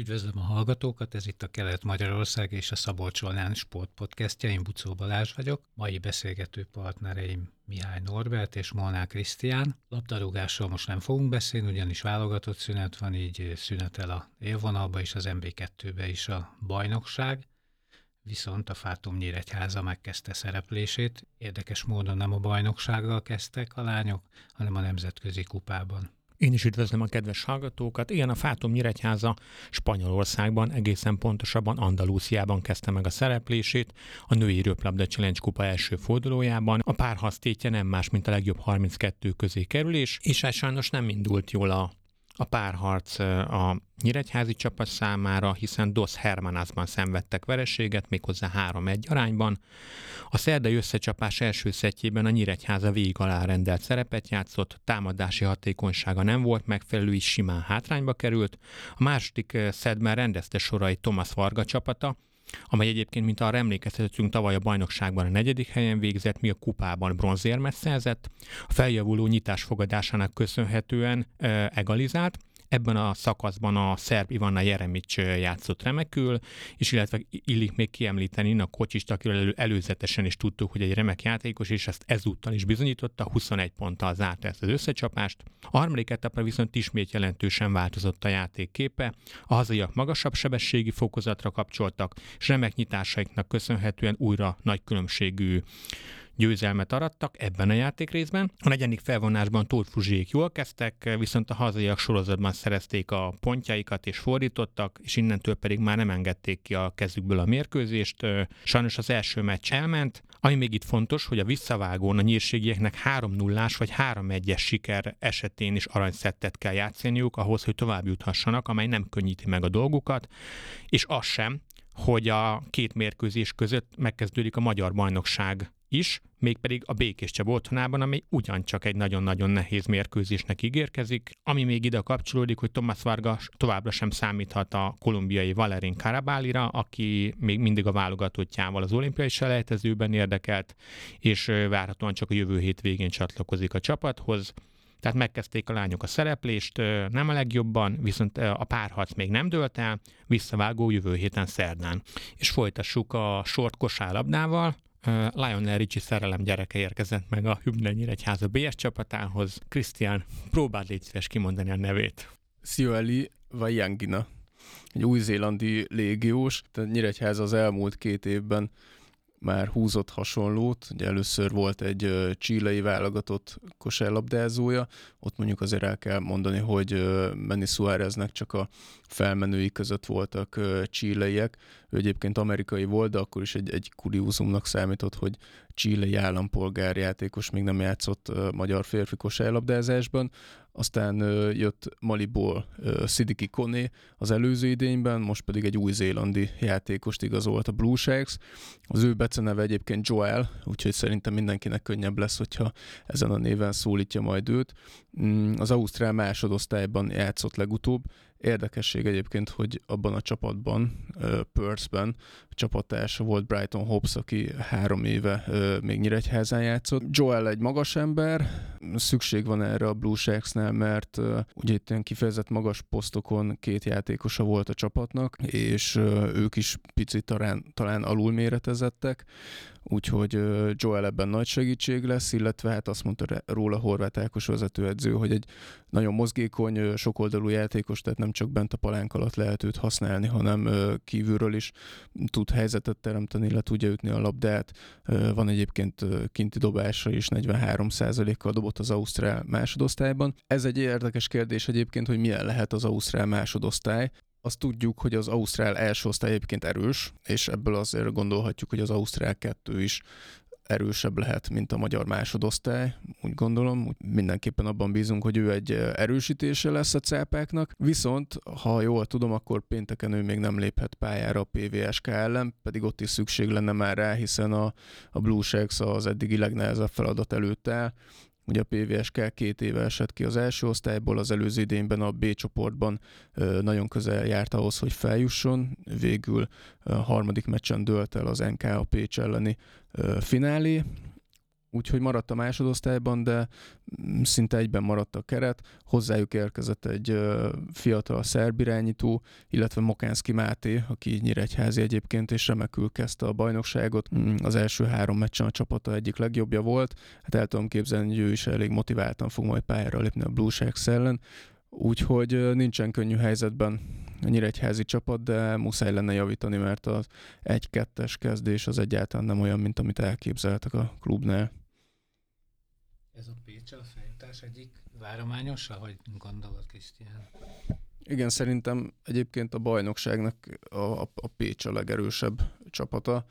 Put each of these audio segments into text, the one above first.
Üdvözlöm a hallgatókat, ez itt a Kelet-Magyarország és a Szabolcs Sport Podcastja, én Bucó Balázs vagyok. Mai beszélgető partnereim Mihály Norbert és Molnár Krisztián. Labdarúgásról most nem fogunk beszélni, ugyanis válogatott szünet van, így szünetel a élvonalba és az MB2-be is a bajnokság. Viszont a Fátum Nyíregyháza megkezdte szereplését. Érdekes módon nem a bajnoksággal kezdtek a lányok, hanem a nemzetközi kupában. Én is üdvözlöm a kedves hallgatókat. Igen, a Fátum Nyíregyháza Spanyolországban, egészen pontosabban Andalúziában kezdte meg a szereplését, a női röplabda Challenge kupa első fordulójában. A párhasztétje nem más, mint a legjobb 32 közé kerülés, és hát sajnos nem indult jól a a párharc a Nyíregyházi csapat számára, hiszen Dos Hermanasban szenvedtek vereséget, méghozzá 3-1 arányban. A szerdai összecsapás első szettjében a Nyíregyháza végig alárendelt szerepet játszott, támadási hatékonysága nem volt megfelelő, is simán hátrányba került. A második szedben rendezte sorai Thomas Varga csapata, amely egyébként, mint arra emlékeztetünk, tavaly a bajnokságban a negyedik helyen végzett, mi a kupában bronzérmet szerzett. A feljavuló nyitás fogadásának köszönhetően e, egalizált, Ebben a szakaszban a szerb Ivana Jeremics játszott remekül, és illetve illik még kiemlíteni a kocsist, akiről elő, előzetesen is tudtuk, hogy egy remek játékos, és ezt ezúttal is bizonyította, 21 ponttal zárta ezt az összecsapást. A harmadik etapra viszont ismét jelentősen változott a játék képe, a hazaiak magasabb sebességi fokozatra kapcsoltak, és remek nyitásaiknak köszönhetően újra nagy különbségű győzelmet arattak ebben a játékrészben. A negyedik felvonásban Tóth Fuzsiék jól kezdtek, viszont a hazaiak sorozatban szerezték a pontjaikat és fordítottak, és innentől pedig már nem engedték ki a kezükből a mérkőzést. Sajnos az első meccs elment, ami még itt fontos, hogy a visszavágón a nyírségieknek 3 0 vagy 3-1-es siker esetén is aranyszettet kell játszaniuk ahhoz, hogy tovább juthassanak, amely nem könnyíti meg a dolgukat, és az sem, hogy a két mérkőzés között megkezdődik a magyar bajnokság is, mégpedig a Békés Csaba otthonában, ami ugyancsak egy nagyon-nagyon nehéz mérkőzésnek ígérkezik. Ami még ide kapcsolódik, hogy Thomas Vargas továbbra sem számíthat a kolumbiai Valerin Karabálira, aki még mindig a válogatottjával az olimpiai selejtezőben érdekelt, és várhatóan csak a jövő hét végén csatlakozik a csapathoz. Tehát megkezdték a lányok a szereplést, nem a legjobban, viszont a párharc még nem dőlt el, visszavágó jövő héten szerdán. És folytassuk a sort kosárlabdával, Lionel Ricci szerelem gyereke érkezett meg a Hübner Nyíregyháza BS csapatához. Krisztián, próbáld légy szíves kimondani a nevét. Sioeli Vajangina, egy új-zélandi légiós. Tehát Nyíregyháza az elmúlt két évben már húzott hasonlót. Ugye először volt egy csílei válogatott kosárlabdázója, ott mondjuk azért el kell mondani, hogy Manny Suáreznek csak a felmenői között voltak csíleiek. Ő egyébként amerikai volt, de akkor is egy, egy kuriózumnak számított, hogy csílei állampolgár játékos még nem játszott magyar férfi kosárlabdázásban. Aztán jött Maliból Sidiki Kone az előző idényben, most pedig egy új-zélandi játékost igazolt a Blue Sharks. Az ő beceneve egyébként Joel, úgyhogy szerintem mindenkinek könnyebb lesz, hogyha ezen a néven szólítja majd őt. Mm, az Ausztrál másodosztályban játszott legutóbb, Érdekesség egyébként, hogy abban a csapatban, Perthben csapattársa volt Brighton Hobbs, aki három éve még Nyíregyházán játszott. Joel egy magas ember, szükség van erre a Blue Sharks-nál, mert ugye itt ilyen kifejezett magas posztokon két játékosa volt a csapatnak, és ők is picit talán, talán alulméretezettek, úgyhogy Joel ebben nagy segítség lesz, illetve hát azt mondta róla Horváth Ákos vezetőedző, hogy egy nagyon mozgékony, sokoldalú játékos, tehát nem csak bent a palánk alatt lehet őt használni, hanem kívülről is tud helyzetet teremteni, le tudja ütni a labdát. Van egyébként kinti dobása is, 43%-kal dobott az Ausztrál másodosztályban. Ez egy érdekes kérdés egyébként, hogy milyen lehet az Ausztrál másodosztály azt tudjuk, hogy az Ausztrál első osztály egyébként erős, és ebből azért gondolhatjuk, hogy az Ausztrál kettő is erősebb lehet, mint a magyar másodosztály, úgy gondolom. Úgy mindenképpen abban bízunk, hogy ő egy erősítése lesz a cápáknak. Viszont, ha jól tudom, akkor pénteken ő még nem léphet pályára a PVSK ellen, pedig ott is szükség lenne már rá, hiszen a, a Blue Sharks az eddigi legnehezebb feladat előtt áll, Ugye a PVSK két éve esett ki az első osztályból, az előző idényben a B csoportban nagyon közel járt ahhoz, hogy feljusson. Végül a harmadik meccsen dőlt el az NK a Pécs elleni finálé, úgyhogy maradt a másodosztályban, de mm, szinte egyben maradt a keret. Hozzájuk érkezett egy fiatal szerb irányító, illetve Mokánszki Máté, aki nyíregyházi egyébként, és remekül kezdte a bajnokságot. Mm, az első három meccsen a csapata egyik legjobbja volt. Hát el tudom képzelni, hogy ő is elég motiváltan fog majd pályára lépni a Blue Sharks ellen. Úgyhogy nincsen könnyű helyzetben a nyíregyházi csapat, de muszáj lenne javítani, mert az 1-2-es kezdés az egyáltalán nem olyan, mint amit elképzeltek a klubnál. Ez a Pécs a feljutás egyik várományosa, hogy gondolod, Krisztián? Igen, szerintem egyébként a bajnokságnak a, a, a Pécs a legerősebb csapata.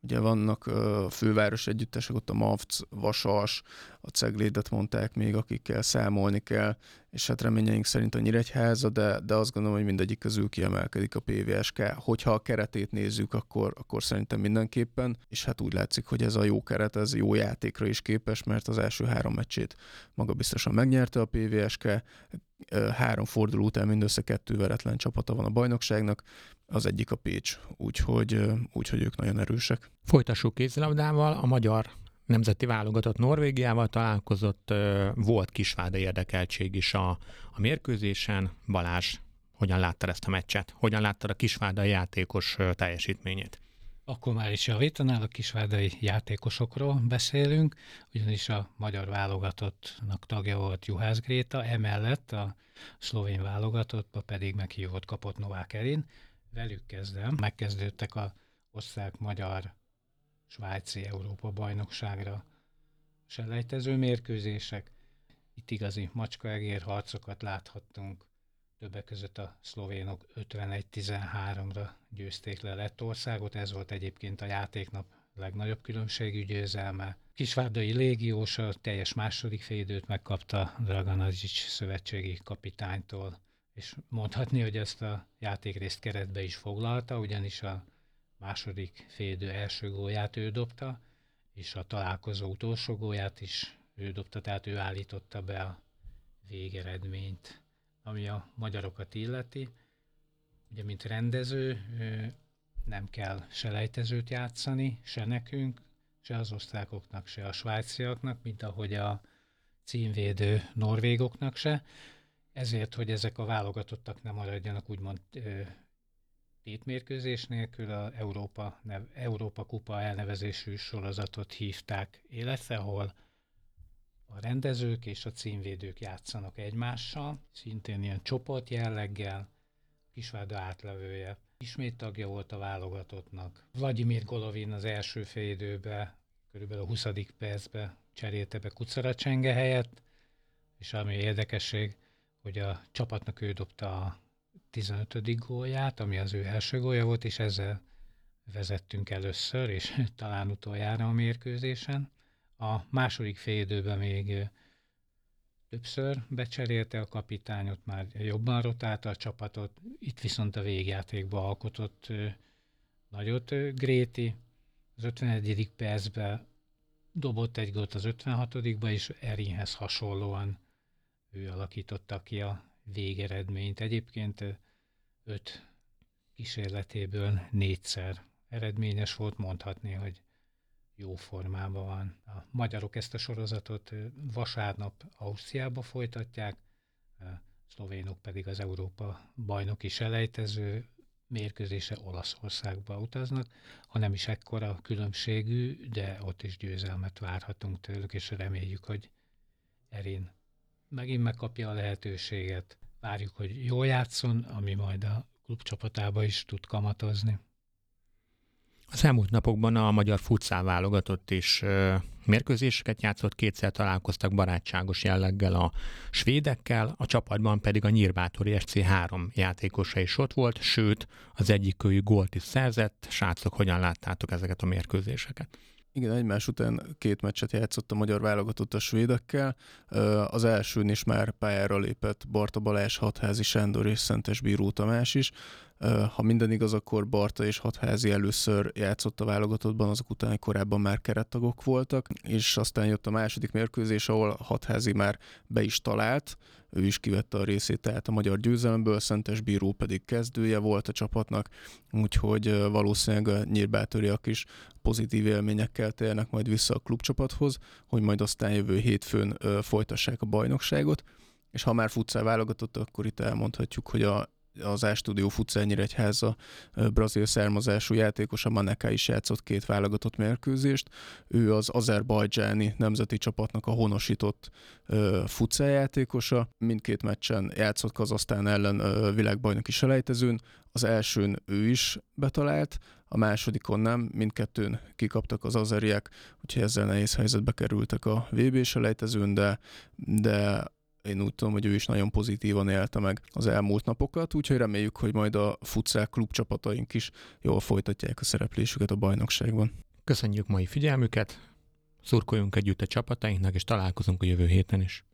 Ugye vannak a főváros együttesek, ott a MAVC, Vasas, a Ceglédet mondták még, akikkel számolni kell, és hát reményeink szerint a Nyíregyháza, de, de azt gondolom, hogy mindegyik közül kiemelkedik a PVSK. Hogyha a keretét nézzük, akkor, akkor szerintem mindenképpen, és hát úgy látszik, hogy ez a jó keret, ez jó játékra is képes, mert az első három meccsét maga biztosan megnyerte a PVSK, három forduló után mindössze kettő veretlen csapata van a bajnokságnak, az egyik a Pécs, úgyhogy, úgyhogy ők nagyon erősek. Folytassuk kézilabdával, a magyar nemzeti válogatott Norvégiával találkozott, volt kisváda érdekeltség is a, a mérkőzésen. Balázs, hogyan láttad ezt a meccset? Hogyan láttad a kisvádai játékos teljesítményét? Akkor már is javítanál, a kisvádai játékosokról beszélünk, ugyanis a magyar válogatottnak tagja volt Juhász Gréta, emellett a szlovén válogatottba pedig meghívott kapott Novák Erin. Velük kezdem. Megkezdődtek a osztrák-magyar svájci Európa bajnokságra selejtező mérkőzések. Itt igazi macskaegér harcokat láthattunk. Többek között a szlovénok 51-13-ra győzték le Lettországot, ez volt egyébként a játéknap legnagyobb különbségű győzelme. Kisvárdai légiós a teljes második félidőt megkapta Draganazic szövetségi kapitánytól, és mondhatni, hogy ezt a játékrészt keretbe is foglalta, ugyanis a második félidő első gólját ő dobta, és a találkozó utolsó gólját is ő dobta, tehát ő állította be a végeredményt, ami a magyarokat illeti. Ugye, mint rendező, nem kell selejtezőt játszani, se nekünk, se az osztrákoknak, se a svájciaknak, mint ahogy a címvédő norvégoknak se. Ezért, hogy ezek a válogatottak nem maradjanak úgymond mérkőzés nélkül a Európa, nev, Európa Kupa elnevezésű sorozatot hívták életre, ahol a rendezők és a címvédők játszanak egymással, szintén ilyen csoport jelleggel, Kisvárda átlevője. Ismét tagja volt a válogatottnak. Vladimir Golovin az első félidőbe, körülbelül a 20. percbe cserélte be Kucaracsenge helyett, és ami érdekesség, hogy a csapatnak ő dobta a 15. gólját, ami az ő első gólja volt, és ezzel vezettünk először, és talán utoljára a mérkőzésen. A második félidőben még többször becserélte a kapitányot, már jobban rotálta a csapatot, itt viszont a végjátékba alkotott nagyot Gréti. Az 51. percben dobott egy gólt az 56-ba, és Erinhez hasonlóan ő alakította ki a végeredményt. Egyébként öt kísérletéből négyszer eredményes volt, mondhatni, hogy jó formában van. A magyarok ezt a sorozatot vasárnap Ausztriába folytatják, a szlovénok pedig az Európa bajnoki selejtező mérkőzése Olaszországba utaznak, ha nem is ekkora különbségű, de ott is győzelmet várhatunk tőlük, és reméljük, hogy Erin megint megkapja a lehetőséget. Várjuk, hogy jól játszon, ami majd a klubcsapatába is tud kamatozni. Az elmúlt napokban a magyar futszál válogatott is mérkőzéseket játszott, kétszer találkoztak barátságos jelleggel a svédekkel, a csapatban pedig a Nyírbátori SC három játékosa is ott volt, sőt, az egyik gólt is szerzett. Srácok, hogyan láttátok ezeket a mérkőzéseket? Igen, egymás után két meccset játszott a magyar válogatott a svédekkel. Az elsőn is már pályára lépett Barta Balázs, Hatházi Sándor és Szentes Bíró Tamás is. Ha minden igaz, akkor Barta és Hatházi először játszott a válogatottban, azok után korábban már kerettagok voltak, és aztán jött a második mérkőzés, ahol Hatházi már be is talált, ő is kivette a részét tehát a magyar győzelemből, Szentes Bíró pedig kezdője volt a csapatnak, úgyhogy valószínűleg nyírbátoriak is pozitív élményekkel térnek majd vissza a klubcsapathoz, hogy majd aztán jövő hétfőn folytassák a bajnokságot, és ha már futszál válogatott, akkor itt elmondhatjuk, hogy a az A-Studio Futsal Nyíregyháza brazil származású a Maneka is játszott két válogatott mérkőzést. Ő az azerbajdzsáni nemzeti csapatnak a honosított futsal játékosa. Mindkét meccsen játszott Kazasztán ellen világbajnoki selejtezőn. Az elsőn ő is betalált, a másodikon nem, mindkettőn kikaptak az azeriek, úgyhogy ezzel nehéz helyzetbe kerültek a VB selejtezőn, de, de én úgy tudom, hogy ő is nagyon pozitívan élte meg az elmúlt napokat, úgyhogy reméljük, hogy majd a futsal klub csapataink is jól folytatják a szereplésüket a bajnokságban. Köszönjük mai figyelmüket, szurkoljunk együtt a csapatainknak, és találkozunk a jövő héten is.